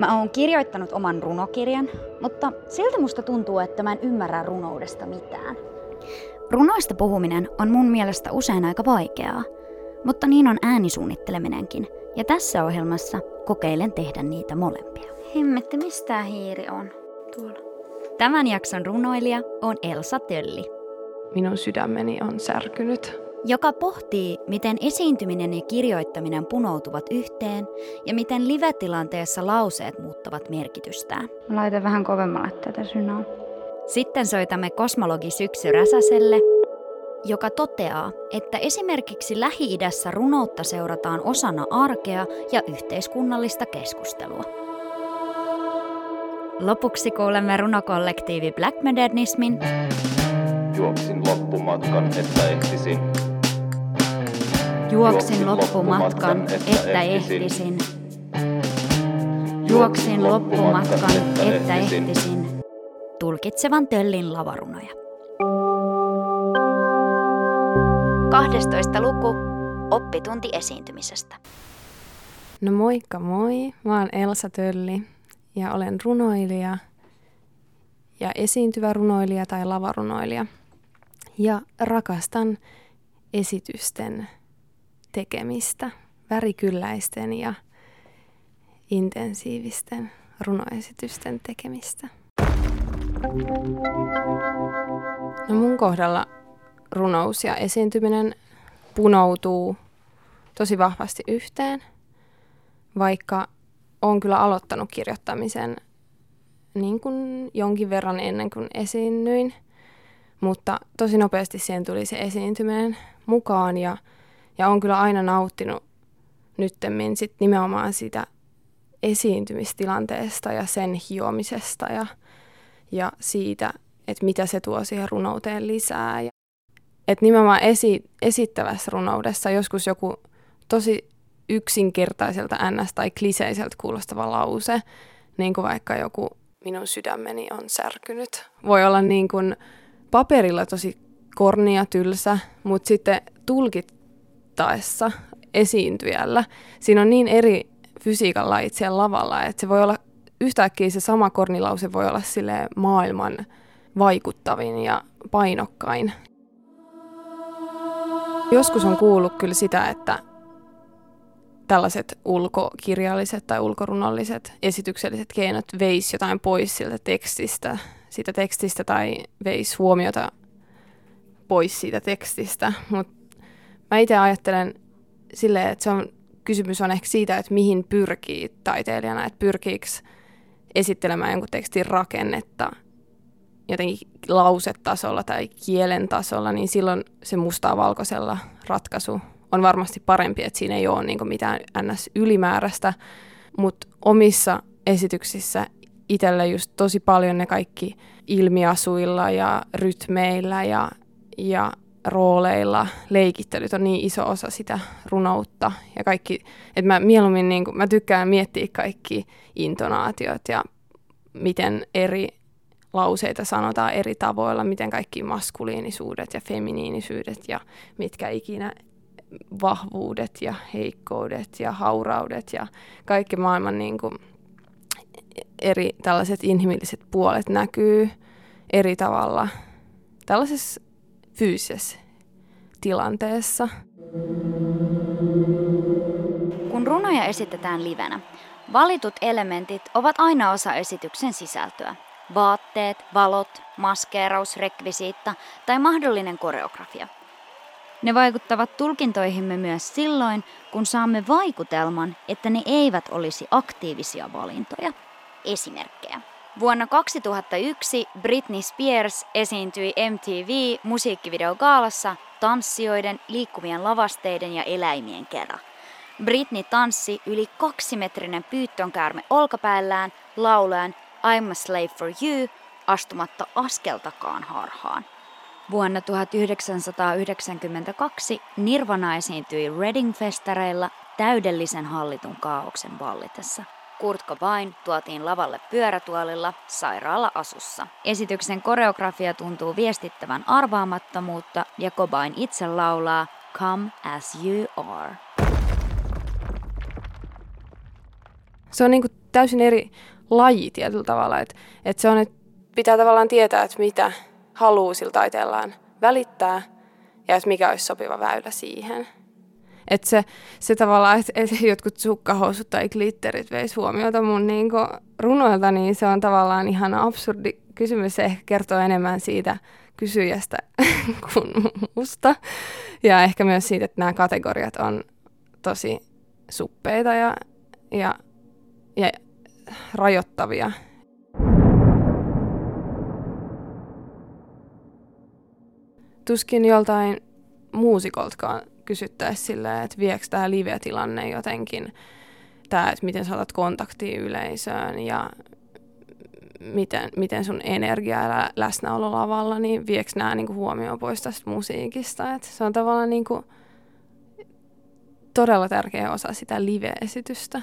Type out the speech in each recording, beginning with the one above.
Mä oon kirjoittanut oman runokirjan, mutta silti musta tuntuu, että mä en ymmärrä runoudesta mitään. Runoista puhuminen on mun mielestä usein aika vaikeaa, mutta niin on äänisuunnitteleminenkin. Ja tässä ohjelmassa kokeilen tehdä niitä molempia. Hemmetti, mistä hiiri on tuolla? Tämän jakson runoilija on Elsa Tölli, Minun sydämeni on särkynyt. Joka pohtii, miten esiintyminen ja kirjoittaminen punoutuvat yhteen ja miten live-tilanteessa lauseet muuttavat merkitystään. Mä laitan vähän kovemmalle tätä synaa. Sitten soitamme kosmologi Syksy Räsäselle, joka toteaa, että esimerkiksi Lähi-idässä runoutta seurataan osana arkea ja yhteiskunnallista keskustelua. Lopuksi kuulemme runokollektiivi Black Modernismin Juoksin loppumatkan, että ehtisin. Juoksin loppumatkan, että ehtisin. Juoksin loppumatkan, että ehtisin. Tulkitsevan töllin lavarunoja. 12. luku. Oppitunti esiintymisestä. No moikka moi, mä oon Elsa Tölli ja olen runoilija ja esiintyvä runoilija tai lavarunoilija. Ja rakastan esitysten tekemistä, värikylläisten ja intensiivisten runoesitysten tekemistä. No mun kohdalla runous ja esiintyminen punoutuu tosi vahvasti yhteen, vaikka olen kyllä aloittanut kirjoittamisen niin kuin jonkin verran ennen kuin esiinnyin, mutta tosi nopeasti siihen tuli se esiintyminen mukaan ja, ja on kyllä aina nauttinut nyttemmin sit nimenomaan sitä esiintymistilanteesta ja sen hiomisesta ja, ja siitä, että mitä se tuo siihen runouteen lisää. Ja, että nimenomaan esi- esittävässä runoudessa joskus joku tosi yksinkertaiselta ns. tai kliseiseltä kuulostava lause, niin kuin vaikka joku minun sydämeni on särkynyt. Voi olla niin kuin paperilla tosi kornia, tylsä, mutta sitten tulkittaessa esiintyjällä, siinä on niin eri fysiikan lait siellä lavalla, että se voi olla yhtäkkiä se sama kornilause voi olla sille maailman vaikuttavin ja painokkain. Joskus on kuullut kyllä sitä, että tällaiset ulkokirjalliset tai ulkorunolliset esitykselliset keinot veis jotain pois siltä tekstistä, siitä tekstistä tai veis huomiota pois siitä tekstistä. Mutta mä itse ajattelen silleen, että se on, kysymys on ehkä siitä, että mihin pyrkii taiteilijana, että pyrkiikö esittelemään jonkun tekstin rakennetta jotenkin lausetasolla tai kielen tasolla, niin silloin se mustaa valkoisella ratkaisu on varmasti parempi, että siinä ei ole niin mitään ns. ylimääräistä, mutta omissa esityksissä itselle just tosi paljon ne kaikki ilmiasuilla ja rytmeillä ja, ja rooleilla leikittelyt on niin iso osa sitä runoutta ja kaikki, että mä mieluummin niin kuin, mä tykkään miettiä kaikki intonaatiot ja miten eri lauseita sanotaan eri tavoilla, miten kaikki maskuliinisuudet ja feminiinisyydet ja mitkä ikinä vahvuudet ja heikkoudet ja hauraudet ja kaikki maailman niin kuin eri tällaiset inhimilliset puolet näkyy eri tavalla. Tällaisessa fyysisessä tilanteessa. Kun runoja esitetään livenä, valitut elementit ovat aina osa esityksen sisältöä. Vaatteet, valot, maskeeraus, rekvisiitta tai mahdollinen koreografia. Ne vaikuttavat tulkintoihimme myös silloin, kun saamme vaikutelman, että ne eivät olisi aktiivisia valintoja. Esimerkkejä. Vuonna 2001 Britney Spears esiintyi MTV musiikkivideogaalassa tanssijoiden, liikkuvien lavasteiden ja eläimien kerran. Britney tanssi yli kaksimetrinen pyyttönkäärme olkapäällään laulajan I'm a slave for you astumatta askeltakaan harhaan. Vuonna 1992 Nirvana esiintyi Reading-festareilla täydellisen hallitun kaauksen vallitessa. Kurt Cobain tuotiin lavalle pyörätuolilla sairaala-asussa. Esityksen koreografia tuntuu viestittävän arvaamattomuutta ja Cobain itse laulaa Come as you are. Se on niin kuin täysin eri laji tietyllä tavalla, että, että se on, että pitää tavallaan tietää, että mitä haluaa sillä taiteellaan välittää ja että mikä olisi sopiva väylä siihen. Että se, se tavallaan, että, että jotkut sukkahousut tai glitterit veisi huomiota mun niin runoilta, niin se on tavallaan ihan absurdi kysymys. Se ehkä kertoo enemmän siitä kysyjästä kuin musta. Ja ehkä myös siitä, että nämä kategoriat on tosi suppeita ja, ja, ja rajoittavia. Tuskin joltain muusikoltakaan kysyttäisiin silleen, että viekö tämä live-tilanne jotenkin, tämä, että miten saatat kontaktia yleisöön ja miten, miten sun energia ja läsnäolo lavalla, niin viekö nämä niin huomioon pois tästä musiikista. Et se on tavallaan niin kuin todella tärkeä osa sitä live-esitystä.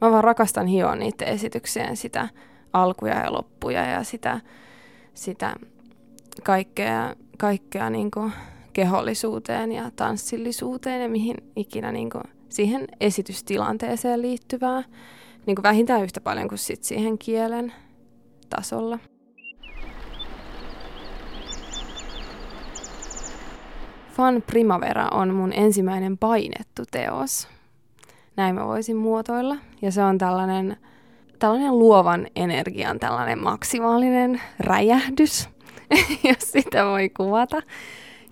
Mä vaan rakastan hioa niiden esityksien sitä alkuja ja loppuja ja sitä, sitä kaikkea, kaikkea niin kuin kehollisuuteen ja tanssillisuuteen ja mihin ikinä niin kuin siihen esitystilanteeseen liittyvää niin kuin vähintään yhtä paljon kuin sit siihen kielen tasolla. Fan Primavera on mun ensimmäinen painettu teos. Näin mä voisin muotoilla. Ja se on tällainen, tällainen luovan energian tällainen maksimaalinen räjähdys, jos sitä voi kuvata.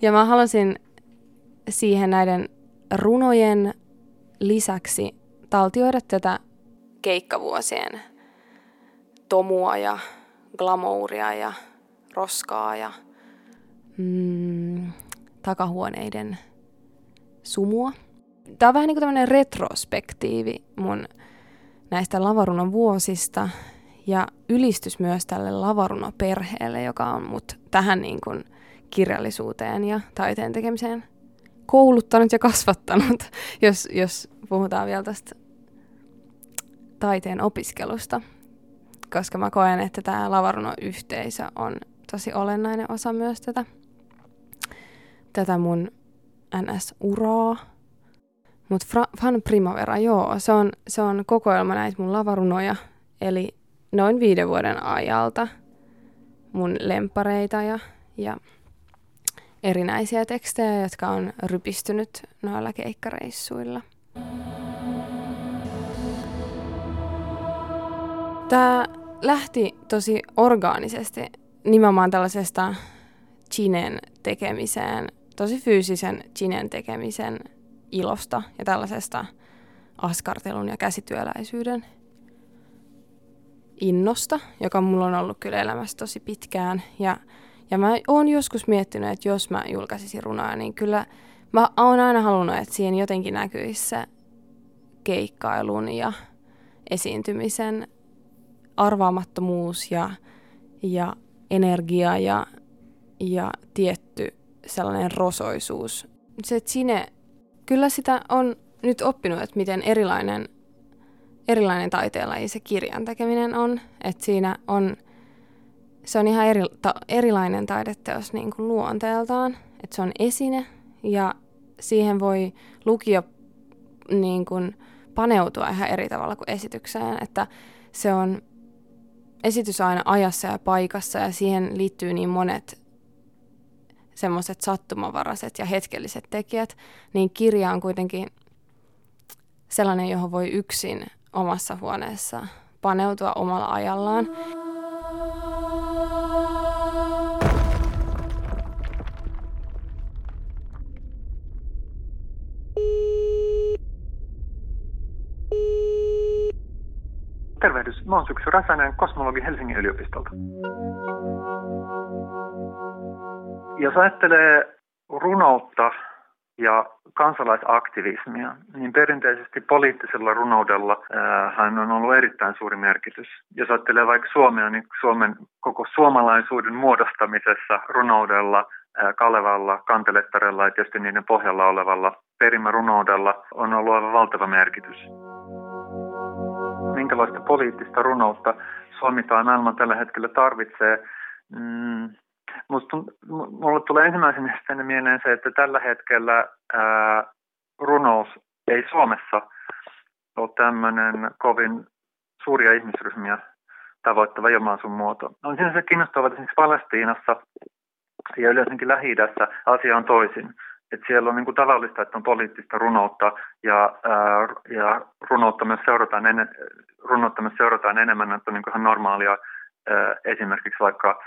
Ja mä halusin siihen näiden runojen lisäksi taltioida tätä keikkavuosien tomua ja glamouria ja roskaa ja mm, takahuoneiden sumua. Tämä on vähän niin kuin tämmöinen retrospektiivi mun näistä lavarunon vuosista ja ylistys myös tälle lavarunoperheelle, joka on mut tähän niin kuin kirjallisuuteen ja taiteen tekemiseen kouluttanut ja kasvattanut, jos, jos puhutaan vielä tästä taiteen opiskelusta, koska mä koen, että tämä lavaruno-yhteisö on tosi olennainen osa myös tätä, tätä mun NS-uraa. Mutta Fan Primavera, joo, se on, se on kokoelma näitä mun lavarunoja, eli noin viiden vuoden ajalta mun lempareita ja, ja erinäisiä tekstejä, jotka on rypistynyt noilla keikkareissuilla. Tämä lähti tosi orgaanisesti nimenomaan tällaisesta chinen tekemiseen, tosi fyysisen chinen tekemisen ilosta ja tällaisesta askartelun ja käsityöläisyyden innosta, joka mulla on ollut kyllä elämässä tosi pitkään. Ja, ja mä oon joskus miettinyt, että jos mä julkaisisin runoja, niin kyllä mä oon aina halunnut, että siinä jotenkin näkyisi se keikkailun ja esiintymisen arvaamattomuus ja, ja energia ja, ja tietty sellainen rosoisuus. Se Sine, kyllä sitä on nyt oppinut, että miten erilainen, erilainen taiteenlaji se kirjan tekeminen on. Että siinä on, se on ihan eri, ta, erilainen taideteos niin kuin luonteeltaan. Että se on esine ja siihen voi lukija niin kuin paneutua ihan eri tavalla kuin esitykseen. Että se on esitys aina ajassa ja paikassa ja siihen liittyy niin monet semmoiset sattumavaraiset ja hetkelliset tekijät, niin kirja on kuitenkin sellainen, johon voi yksin omassa huoneessa paneutua omalla ajallaan. Tervehdys, mä oon Syksy Räsänen, kosmologi Helsingin yliopistolta. Jos ajattelee runoutta ja kansalaisaktivismia, niin perinteisesti poliittisella runoudella hän on ollut erittäin suuri merkitys. Jos ajattelee vaikka Suomea, niin Suomen koko suomalaisuuden muodostamisessa runoudella, Kalevalla, Kantelettarella ja tietysti niiden pohjalla olevalla perimärunoudella on ollut aivan valtava merkitys. Minkälaista poliittista runoutta Suomi tai maailma tällä hetkellä tarvitsee? Mm, Musta, mulle tulee ensimmäisenä mieleen se, että tällä hetkellä ää, runous ei Suomessa ole tämmöinen kovin suuria ihmisryhmiä tavoittava ilmaisun muoto. On sinänsä kiinnostavaa, että esimerkiksi Palestiinassa ja yleensäkin lähi asia on toisin. Et siellä on niin kuin tavallista, että on poliittista runoutta ja, ää, ja runoutta, myös seurataan en, runoutta myös seurataan enemmän, että on niin ihan normaalia ää, esimerkiksi vaikka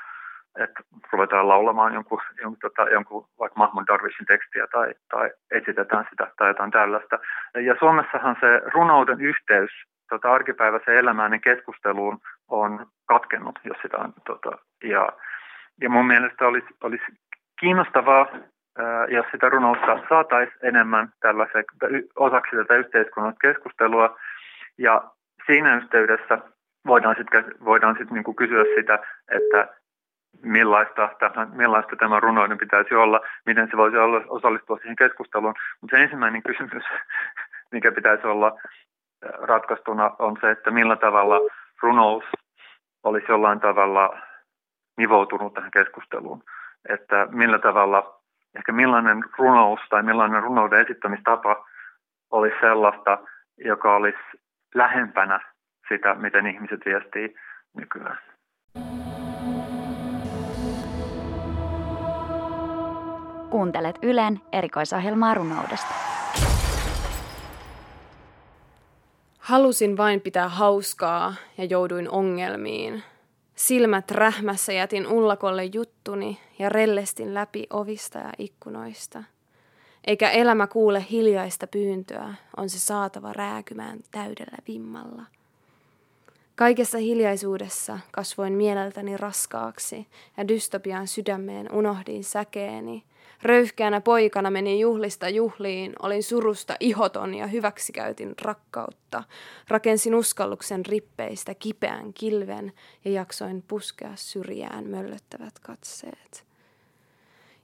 että ruvetaan laulamaan jonkun, jonkun, tota, jonkun vaikka Mahmoud Darwishin tekstiä tai, tai esitetään sitä tai jotain tällaista. Ja Suomessahan se runouden yhteys tota, arkipäiväiseen elämään ja keskusteluun on katkennut, jos sitä on. Tota, ja, ja mun mielestä olisi, olisi kiinnostavaa, ää, jos sitä runoutta saataisiin enemmän osaksi tätä yhteiskunnallista keskustelua. Ja siinä yhteydessä voidaan sitten voidaan sit niinku kysyä sitä, että millaista, tämän, millaista tämä runoinen pitäisi olla, miten se voisi olla, osallistua siihen keskusteluun. Mutta se ensimmäinen kysymys, mikä pitäisi olla äh, ratkaistuna, on se, että millä tavalla runous olisi jollain tavalla nivoutunut tähän keskusteluun. Että millä tavalla, ehkä millainen runous tai millainen runouden esittämistapa olisi sellaista, joka olisi lähempänä sitä, miten ihmiset viestii nykyään. Kuuntelet Ylen erikoisohjelmaa runoudesta. Halusin vain pitää hauskaa ja jouduin ongelmiin. Silmät rähmässä jätin ullakolle juttuni ja rellestin läpi ovista ja ikkunoista. Eikä elämä kuule hiljaista pyyntöä, on se saatava rääkymään täydellä vimmalla. Kaikessa hiljaisuudessa kasvoin mieleltäni raskaaksi ja dystopian sydämeen unohdin säkeeni – Röyhkeänä poikana menin juhlista juhliin, olin surusta ihoton ja hyväksikäytin rakkautta. Rakensin uskalluksen rippeistä kipeän kilven ja jaksoin puskea syrjään möllöttävät katseet.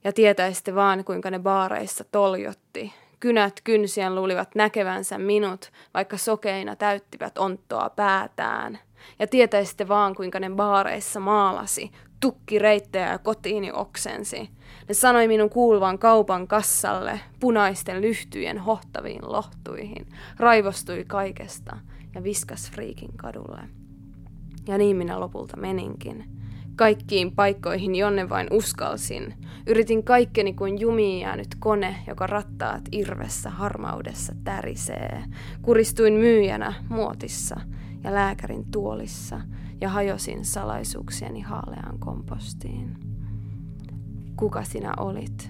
Ja tietäisitte vaan, kuinka ne baareissa toljotti. Kynät kynsien luulivat näkevänsä minut, vaikka sokeina täyttivät onttoa päätään. Ja tietäisitte vaan, kuinka ne baareissa maalasi, tukki reittejä ja kotiini oksensi. Ne sanoi minun kuuluvan kaupan kassalle, punaisten lyhtyjen hohtaviin lohtuihin, raivostui kaikesta ja viskas friikin kadulle. Ja niin minä lopulta meninkin. Kaikkiin paikkoihin, jonne vain uskalsin. Yritin kaikkeni kuin jumiin jäänyt kone, joka rattaat irvessä harmaudessa tärisee. Kuristuin myyjänä muotissa ja lääkärin tuolissa ja hajosin salaisuuksieni haaleaan kompostiin. Kuka sinä olit?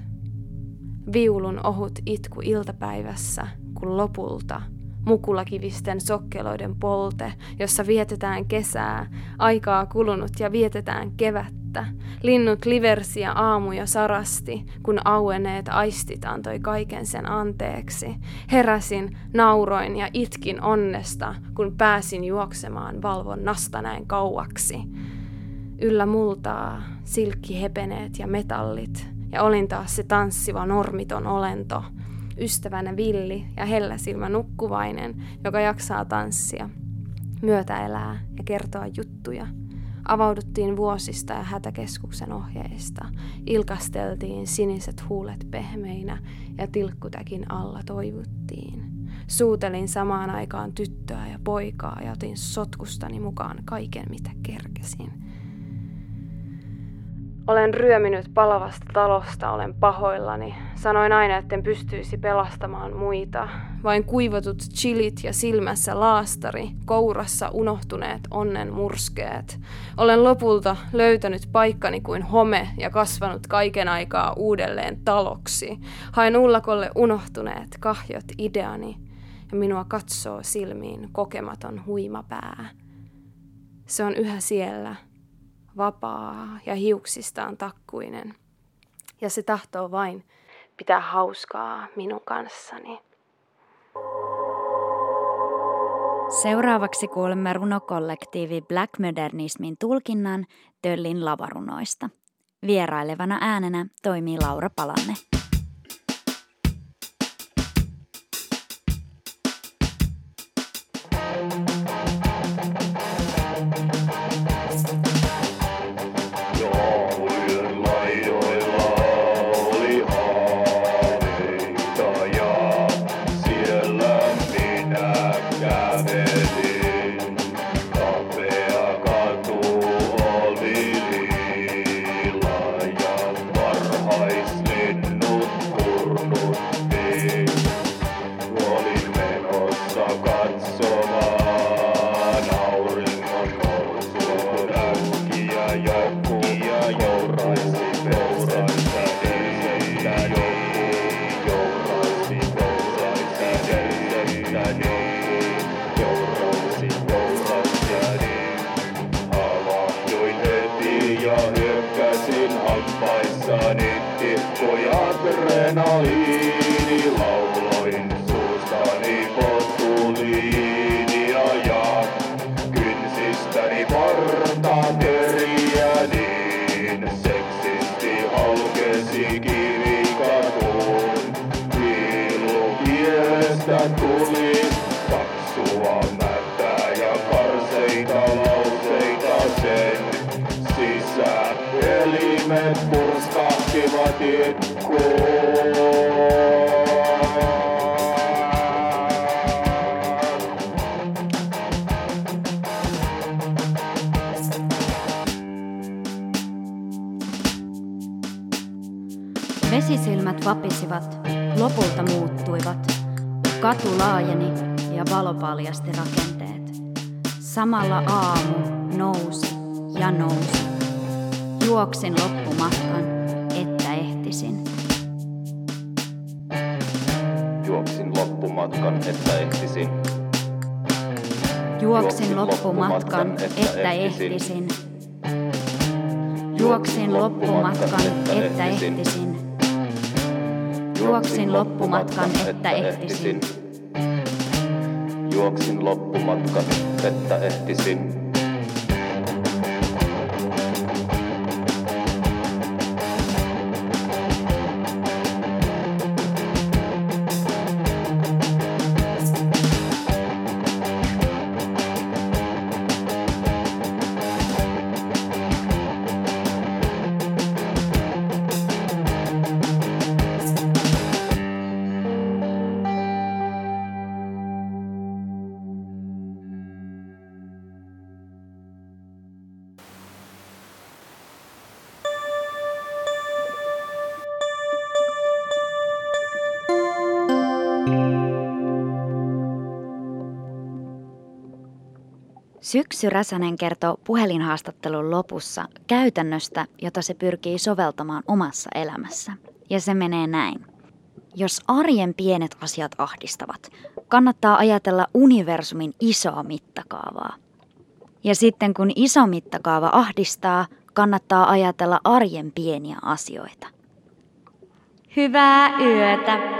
Viulun ohut itku iltapäivässä, kun lopulta mukulakivisten sokkeloiden polte, jossa vietetään kesää, aikaa kulunut ja vietetään kevättä. Linnut liversiä aamuja sarasti, kun aueneet aistit antoi kaiken sen anteeksi. Heräsin, nauroin ja itkin onnesta, kun pääsin juoksemaan valvonnasta näin kauaksi. Yllä multaa, silkki hepeneet ja metallit, ja olin taas se tanssiva normiton olento, ystävänä villi ja helläsilmä nukkuvainen, joka jaksaa tanssia, myötäelää ja kertoa juttuja. Avauduttiin vuosista ja hätäkeskuksen ohjeista. Ilkasteltiin siniset huulet pehmeinä ja tilkkutäkin alla toivuttiin. Suutelin samaan aikaan tyttöä ja poikaa ja otin sotkustani mukaan kaiken mitä kerkesin. Olen ryöminyt palavasta talosta, olen pahoillani. Sanoin aina, etten pystyisi pelastamaan muita. Vain kuivatut chilit ja silmässä laastari, kourassa unohtuneet onnen murskeet. Olen lopulta löytänyt paikkani kuin home ja kasvanut kaiken aikaa uudelleen taloksi. Haen ullakolle unohtuneet kahjot ideani ja minua katsoo silmiin kokematon huimapää. Se on yhä siellä – vapaa ja hiuksistaan takkuinen. Ja se tahtoo vain pitää hauskaa minun kanssani. Seuraavaksi kuulemme runokollektiivi Black Modernismin tulkinnan Töllin lavarunoista. Vierailevana äänenä toimii Laura Palanne. kikkoi adrenaliini. Lauloin suustani postuliinia ja kynsistäni parta teriä niin seksisti halkesi kivikatuun. Piilu niin piestä tuli paksua mättää ja karseita lauseita sen sisään elimet Vesisilmät vapisivat, lopulta muuttuivat. Katu laajeni ja valo paljasti rakenteet. Samalla aamu nousi ja nousi. Juoksin loppumatkan, loppumatkan, että ehtisin. Juoksin loppumatkan, että ehtisin. Juoksin loppumatkan, että ehtisin. Juoksin loppumatkan, että ehtisin. Juoksin loppumatkan, että ehtisin. Syksy Räsänen kertoo puhelinhaastattelun lopussa käytännöstä, jota se pyrkii soveltamaan omassa elämässä. Ja se menee näin. Jos arjen pienet asiat ahdistavat, kannattaa ajatella universumin isoa mittakaavaa. Ja sitten kun iso mittakaava ahdistaa, kannattaa ajatella arjen pieniä asioita. Hyvää yötä!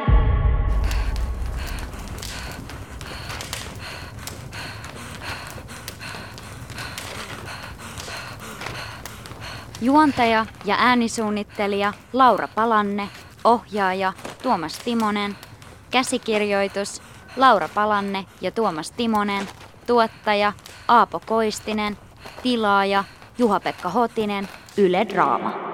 Juontaja ja äänisuunnittelija Laura Palanne, ohjaaja Tuomas Timonen, käsikirjoitus Laura Palanne ja Tuomas Timonen, tuottaja Aapo Koistinen, tilaaja Juha-Pekka Hotinen, Yle Draama.